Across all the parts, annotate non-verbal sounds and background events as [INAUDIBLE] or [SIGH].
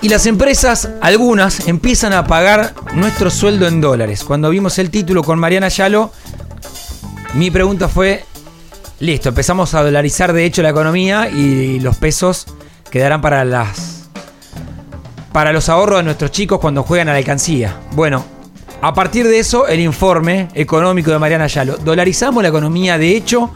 Y las empresas, algunas, empiezan a pagar nuestro sueldo en dólares. Cuando vimos el título con Mariana Yalo, mi pregunta fue, listo, empezamos a dolarizar de hecho la economía y los pesos quedarán para las para los ahorros de nuestros chicos cuando juegan a la alcancía. Bueno, a partir de eso, el informe económico de Mariana Yalo. ¿Dolarizamos la economía de hecho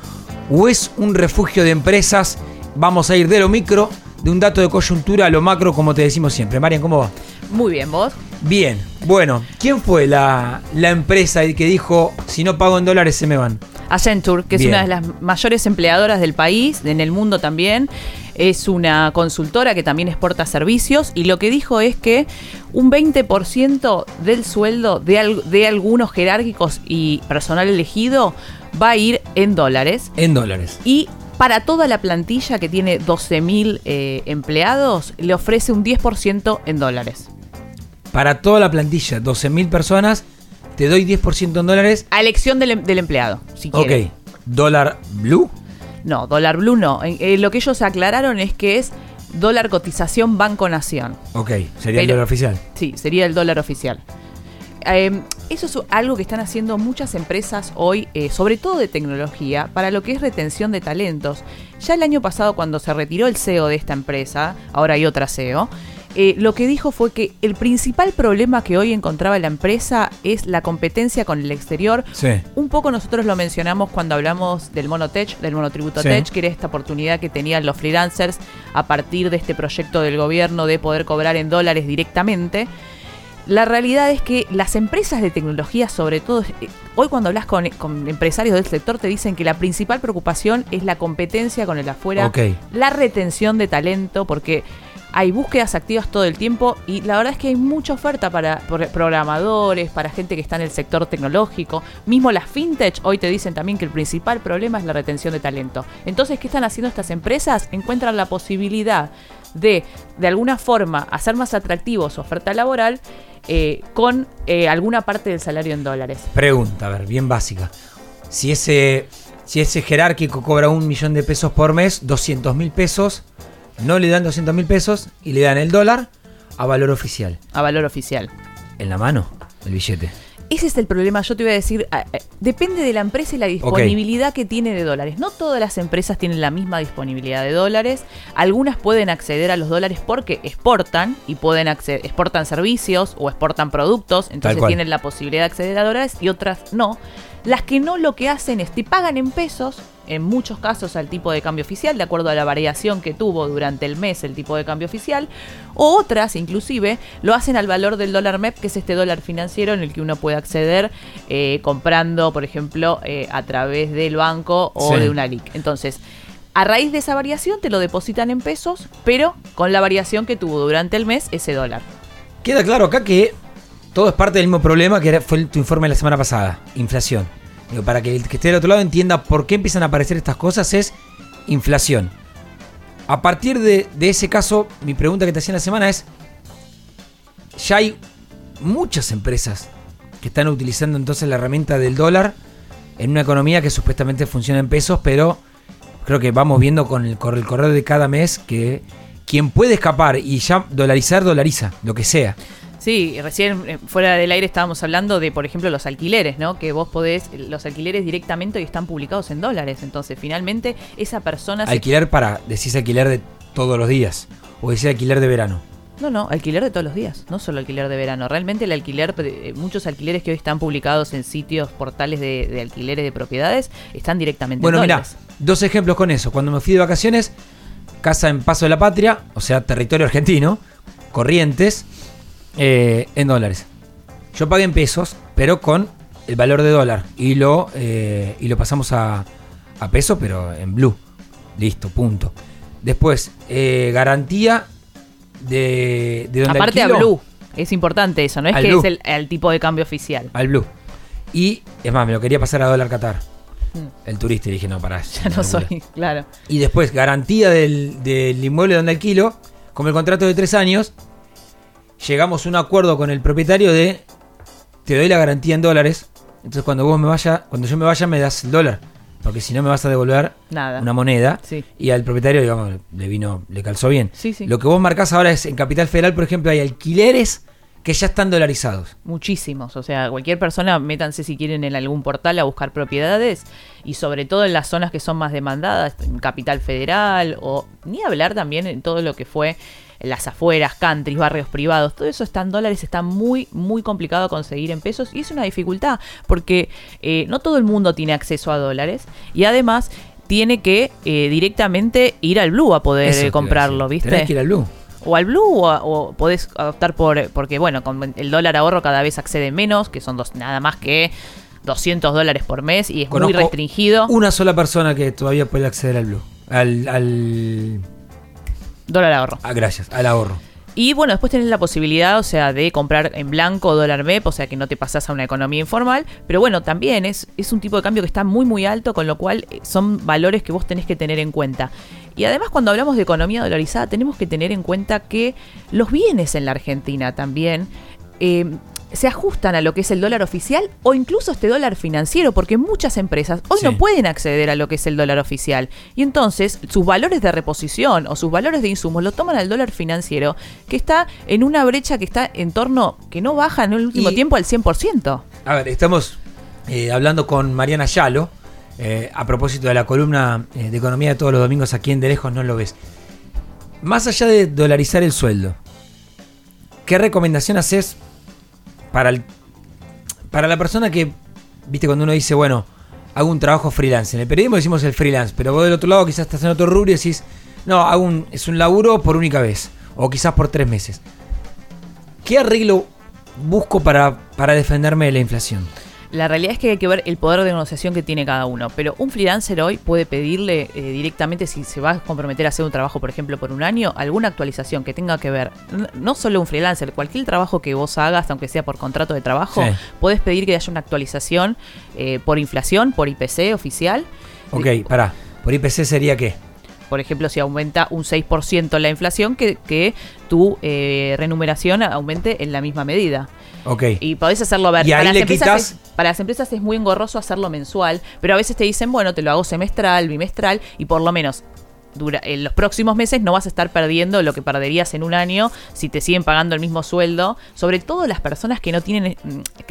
o es un refugio de empresas? Vamos a ir de lo micro, de un dato de coyuntura a lo macro, como te decimos siempre. Marian, ¿cómo va? Muy bien, ¿vos? Bien, bueno, ¿quién fue la, la empresa que dijo, si no pago en dólares se me van? Accenture, que es una de las mayores empleadoras del país, en el mundo también. Es una consultora que también exporta servicios y lo que dijo es que un 20% del sueldo de, al- de algunos jerárquicos y personal elegido va a ir en dólares. En dólares. Y para toda la plantilla que tiene 12.000 eh, empleados, le ofrece un 10% en dólares. Para toda la plantilla, 12.000 personas, te doy 10% en dólares. A elección del, em- del empleado, si Ok, quiere. dólar blue. No, dólar blue no. Eh, lo que ellos aclararon es que es dólar cotización Banco Nación. Ok, sería el dólar oficial. Sí, sería el dólar oficial. Eh, eso es algo que están haciendo muchas empresas hoy, eh, sobre todo de tecnología, para lo que es retención de talentos. Ya el año pasado, cuando se retiró el CEO de esta empresa, ahora hay otra CEO, eh, lo que dijo fue que el principal problema que hoy encontraba la empresa es la competencia con el exterior. Sí. Un poco nosotros lo mencionamos cuando hablamos del Monotech, del Monotributo Sí. Tech, que era esta oportunidad que tenían los freelancers a partir de este proyecto del gobierno de poder cobrar en dólares directamente. La realidad es que las empresas de tecnología, sobre todo, eh, hoy cuando hablas con, con empresarios del sector, te dicen que la principal preocupación es la competencia con el afuera, la retención de talento, porque hay búsquedas activas todo el tiempo y la verdad es que hay mucha oferta para programadores, para gente que está en el sector tecnológico. Mismo las fintech hoy te dicen también que el principal problema es la retención de talento. Entonces, ¿qué están haciendo estas empresas? Encuentran la posibilidad de, de alguna forma, hacer más atractivo su oferta laboral eh, con eh, alguna parte del salario en dólares. Pregunta, a ver, bien básica. Si ese, si ese jerárquico cobra un millón de pesos por mes, 200 mil pesos, no le dan 200 mil pesos y le dan el dólar a valor oficial. A valor oficial. En la mano, el billete. Ese es el problema, yo te voy a decir, depende de la empresa y la disponibilidad que tiene de dólares. No todas las empresas tienen la misma disponibilidad de dólares. Algunas pueden acceder a los dólares porque exportan y pueden acceder, exportan servicios o exportan productos, entonces tienen la posibilidad de acceder a dólares y otras no. Las que no lo que hacen es te pagan en pesos, en muchos casos al tipo de cambio oficial, de acuerdo a la variación que tuvo durante el mes el tipo de cambio oficial, o otras inclusive lo hacen al valor del dólar MEP, que es este dólar financiero en el que uno puede acceder eh, comprando, por ejemplo, eh, a través del banco o Sí. de una LIC. Entonces, a raíz de esa variación te lo depositan en pesos, pero con la variación que tuvo durante el mes ese dólar. Queda claro acá que todo es parte del mismo problema que fue tu informe de la semana pasada, inflación. Para que el que esté del otro lado entienda por qué empiezan a aparecer estas cosas es inflación. A partir de, de ese caso, mi pregunta que te hacía en la semana es, ya hay muchas empresas que están utilizando entonces la herramienta del dólar en una economía que supuestamente funciona en pesos, pero creo que vamos viendo con el, con el correr de cada mes que quien puede escapar y ya dolarizar, dolariza, lo que sea. Sí, recién eh, fuera del aire estábamos hablando de, por ejemplo, los alquileres, ¿no? Que vos podés, los alquileres directamente hoy están publicados en dólares. Entonces, finalmente, esa persona... se- Alquiler para, decís alquiler de todos los días. O decís alquiler de verano. No, no, alquiler de todos los días, no solo alquiler de verano. Realmente el alquiler, eh, muchos alquileres que hoy están publicados en sitios, portales de, de alquileres de propiedades, están directamente Bueno, en mira, dólares. dos ejemplos con eso. Cuando me fui de vacaciones, casa en Paso de la Patria, o sea, territorio argentino, Corrientes, eh, en dólares. Yo pagué en pesos, pero con el valor de dólar. Y lo, eh, y lo pasamos a, a peso, pero en blue. Listo, punto. Después, eh, garantía de, de donde Aparte a. Blue, es importante eso, no es que Blue. es el, el tipo de cambio oficial. Al blue. Y, es más, me lo quería pasar a dólar Qatar. Mm. El turista y dije, no, pará. [LAUGHS] Ya no soy, claro. Y después, garantía del, del inmueble donde alquilo, con el contrato de tres años, llegamos a un acuerdo con el propietario de te doy la garantía en dólares. Entonces cuando vos me vaya, cuando yo me vaya me das el dólar. porque si no me vas a devolver Nada. una moneda. Sí. Y al propietario, digamos, le vino, le calzó bien. Sí, sí. Lo que vos marcás ahora es en Capital Federal, por ejemplo, hay alquileres que ya están dolarizados. Muchísimos, o sea, cualquier persona, métanse si quieren en algún portal a buscar propiedades y sobre todo en las zonas que son más demandadas, en Capital Federal o ni hablar también en todo lo que fue en las afueras, countries, barrios privados, todo eso está en dólares, está muy, muy complicado conseguir en pesos y es una dificultad porque eh, no todo el mundo tiene acceso a dólares y además tiene que eh, directamente ir al Blue a poder Eso eh, comprarlo. ¿viste? Tenés que ir al Blue. O al blue o, o podés optar por porque bueno con el dólar ahorro cada vez accede menos que son dos, nada más que 200 dólares por mes y es muy restringido Una sola persona que todavía puede acceder al Blue. Al, al dólar ahorro ah, gracias, al ahorro. y bueno después tenés la posibilidad o sea de comprar en blanco dólar MEP o sea que no te pasás a una economía informal pero bueno también es, es un tipo de cambio que está muy muy alto con lo cual eh, son valores que vos tenés que tener en cuenta y además cuando hablamos de economía dolarizada tenemos que tener en cuenta que los bienes en la Argentina también eh, se ajustan a lo que es el dólar oficial o incluso este dólar financiero, porque muchas empresas hoy Sí. no pueden acceder a lo que es el dólar oficial. Y entonces sus valores de reposición o sus valores de insumos lo toman al dólar financiero, que está en una brecha que está en torno, que no baja en el último Y- tiempo al 100%. A ver, estamos eh, hablando con Mariana Yalo eh, a propósito de la columna eh, de economía de todos los domingos aquí en De Lejos No Lo Ves. Más allá de dolarizar el sueldo, ¿qué recomendación haces para, el- para la persona que, viste, cuando uno dice, bueno, hago un trabajo freelance? En el periodismo decimos el freelance, pero vos del otro lado quizás estás en otro rubro y decís, no, hago un, es un laburo por única vez, o quizás por tres meses. ¿Qué arreglo busco para, para defenderme de la inflación? La realidad es que hay que ver el poder de negociación que tiene cada uno. Pero un freelancer hoy puede pedirle eh, directamente, si se va a comprometer a hacer un trabajo, por ejemplo, por un año, alguna actualización que tenga que ver, no solo un freelancer, cualquier trabajo que vos hagas, aunque sea por contrato de trabajo, Sí. puedes pedir que haya una actualización eh, por inflación, por IPC oficial. Ok, Eh, pará. ¿Por IPC sería qué? por ejemplo, si aumenta un 6% la inflación, que, que tu eh, remuneración aumente en la misma medida. Ok. Y podés hacerlo, ver, Y ahí para, las le empresas quitas- es, para las empresas es muy engorroso hacerlo mensual, pero a veces te dicen, bueno, te lo hago semestral, bimestral, y por lo menos dura, en los próximos meses no vas a estar perdiendo lo que perderías en un año si te siguen pagando el mismo sueldo, sobre todo las personas que no tienen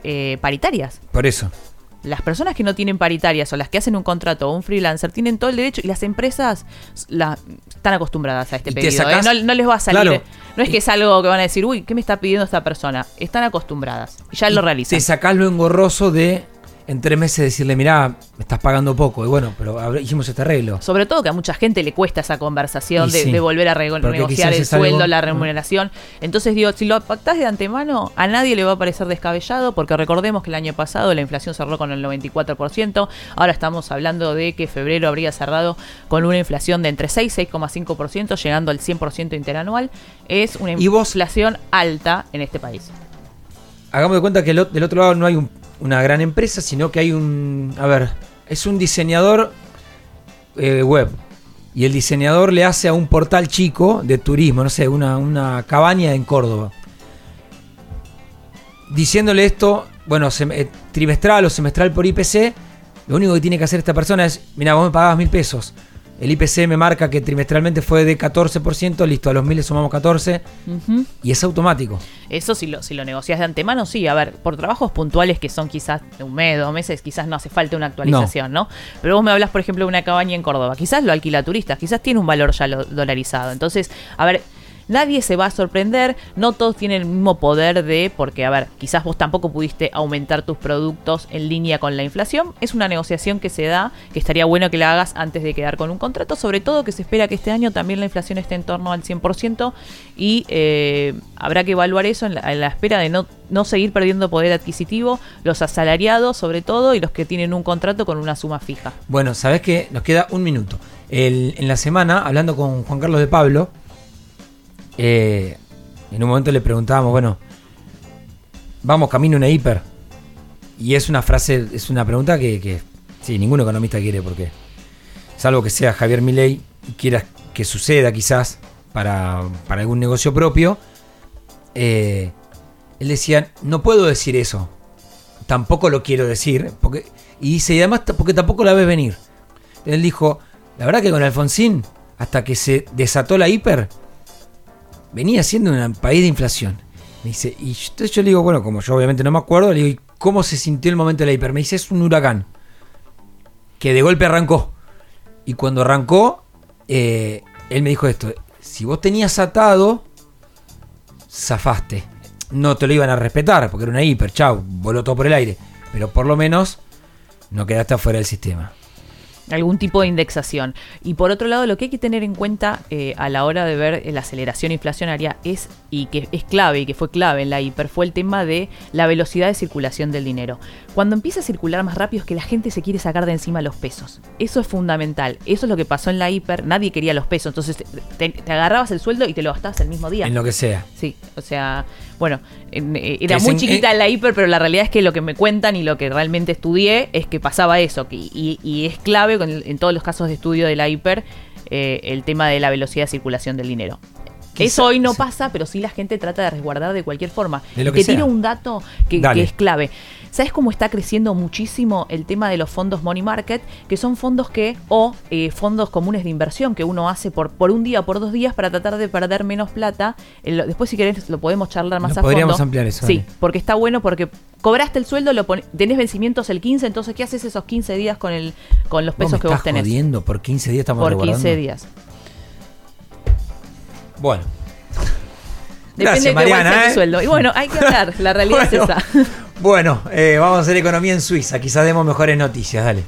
eh, paritarias. Por eso. Las personas que no tienen paritarias o las que hacen un contrato o un freelancer tienen todo el derecho y las empresas la- están acostumbradas a este pedido. ¿eh? sacás- No, no les va a salir. Claro. No es que es algo que van a decir, uy, ¿qué me está pidiendo esta persona? Están acostumbradas y ya lo realizan. Te sacás lo engorroso de en tres meses decirle, mirá, me estás pagando poco. Y bueno, pero hicimos este arreglo. Sobre todo que a mucha gente le cuesta esa conversación de, sí. de volver a re- Porque negociar quizás el algo- sueldo, la remuneración. Entonces digo, si lo pactás de antemano, a nadie le va a parecer descabellado, porque recordemos que el año pasado la inflación cerró con el 94%, ahora estamos hablando de que febrero habría cerrado con una inflación de entre 6 y 6,5%, llegando al 100% interanual. Es una ¿Y vos? inflación alta en este país. Hagamos de cuenta que del otro lado no hay un- una gran empresa, sino que hay un. A ver, es un diseñador eh, web. Y el diseñador le hace a un portal chico de turismo, no sé, una, una cabaña en Córdoba. Diciéndole esto, bueno, eh, trimestral o semestral por IPC, lo único que tiene que hacer esta persona es, mira, vos me pagabas mil pesos. El IPC me marca que trimestralmente fue de 14%, listo, a los mil le sumamos 14 Ujú. y es automático. Eso si lo, si lo negocias de antemano, sí. A ver, por trabajos puntuales que son quizás de un mes, dos meses, quizás no hace falta una actualización, ¿no? Pero vos me hablas, por ejemplo, de una cabaña en Córdoba. Quizás lo alquila turistas, quizás tiene un valor ya lo- dolarizado. Entonces, a ver, nadie se va a sorprender. No todos tienen el mismo poder de, porque, a ver, quizás vos tampoco pudiste aumentar tus productos en línea con la inflación. Es una negociación que se da, que estaría bueno que la hagas antes de quedar con un contrato. Sobre todo que se espera que este año también la inflación esté en torno al 100% y eh, habrá que evaluar eso en la, en la espera de no, no seguir perdiendo poder adquisitivo, los asalariados sobre todo y los que tienen un contrato con una suma fija. Bueno, ¿sabés qué? Nos queda un minuto. En la semana, hablando con Juan Carlos de Pablo, eh, en un momento le preguntábamos, bueno, vamos camino una hiper. Y es una frase, es una pregunta que, sí, ningún economista quiere, porque salvo que sea Javier Milei y quiera que suceda quizás para, para algún negocio propio, eh, él decía, no puedo decir eso, tampoco lo quiero decir, porque, y dice, y además porque tampoco la ves venir. Él dijo, la verdad que con Alfonsín, hasta que se desató la hiper, venía siendo un país de inflación. Me dice, y entonces yo le digo, bueno, como yo obviamente no me acuerdo, le digo, ¿y cómo se sintió el momento de la hiper? Me dice, es un huracán. Que de golpe arrancó. Y cuando arrancó, eh, él me dijo esto, si vos tenías atado, zafaste. No te lo iban a respetar, porque era una hiper, chau, voló todo por el aire. Pero por lo menos no quedaste afuera del sistema algún tipo de indexación. Y por otro lado, lo que hay que tener en cuenta eh, a la hora de ver la aceleración inflacionaria es, y que es clave y que fue clave en la hiper, fue el tema de la velocidad de circulación del dinero. Cuando empieza a circular más rápido es que la gente se quiere sacar de encima los pesos. Eso es fundamental. Eso es lo que pasó en la hiper. Nadie quería los pesos. Entonces te, agarrabas el sueldo y te lo gastabas el mismo día. En lo que sea. Sí, o sea, bueno, eh, era muy chiquita en la hiper, pero la realidad es que lo que me cuentan y lo que realmente estudié es que pasaba eso. y, y es clave en, todos los casos de estudio de la hiper eh, el tema de la velocidad de circulación del dinero. Eso hoy no pasa, pero sí la gente trata de resguardar de cualquier forma. te tiro un dato que, es clave. ¿Sabes cómo está creciendo muchísimo el tema de los fondos money market? Que son fondos que, o eh, fondos comunes de inversión que uno hace por, por un día, por dos días para tratar de perder menos plata. después, si querés, lo podemos charlar más a podríamos ampliar eso. Sí, porque está bueno porque cobraste el sueldo, lo tenés vencimientos el 15, entonces ¿qué haces esos 15 días con el con los pesos que vos tenés? Jodiendo? Por 15 días estamos Por 15 días. Bueno. Depende de Mariana, ¿eh? sueldo. Y bueno, hay que hablar, la realidad es [LAUGHS] esa. Bueno, eh, vamos a hacer economía en Suiza, quizás demos mejores noticias, dale.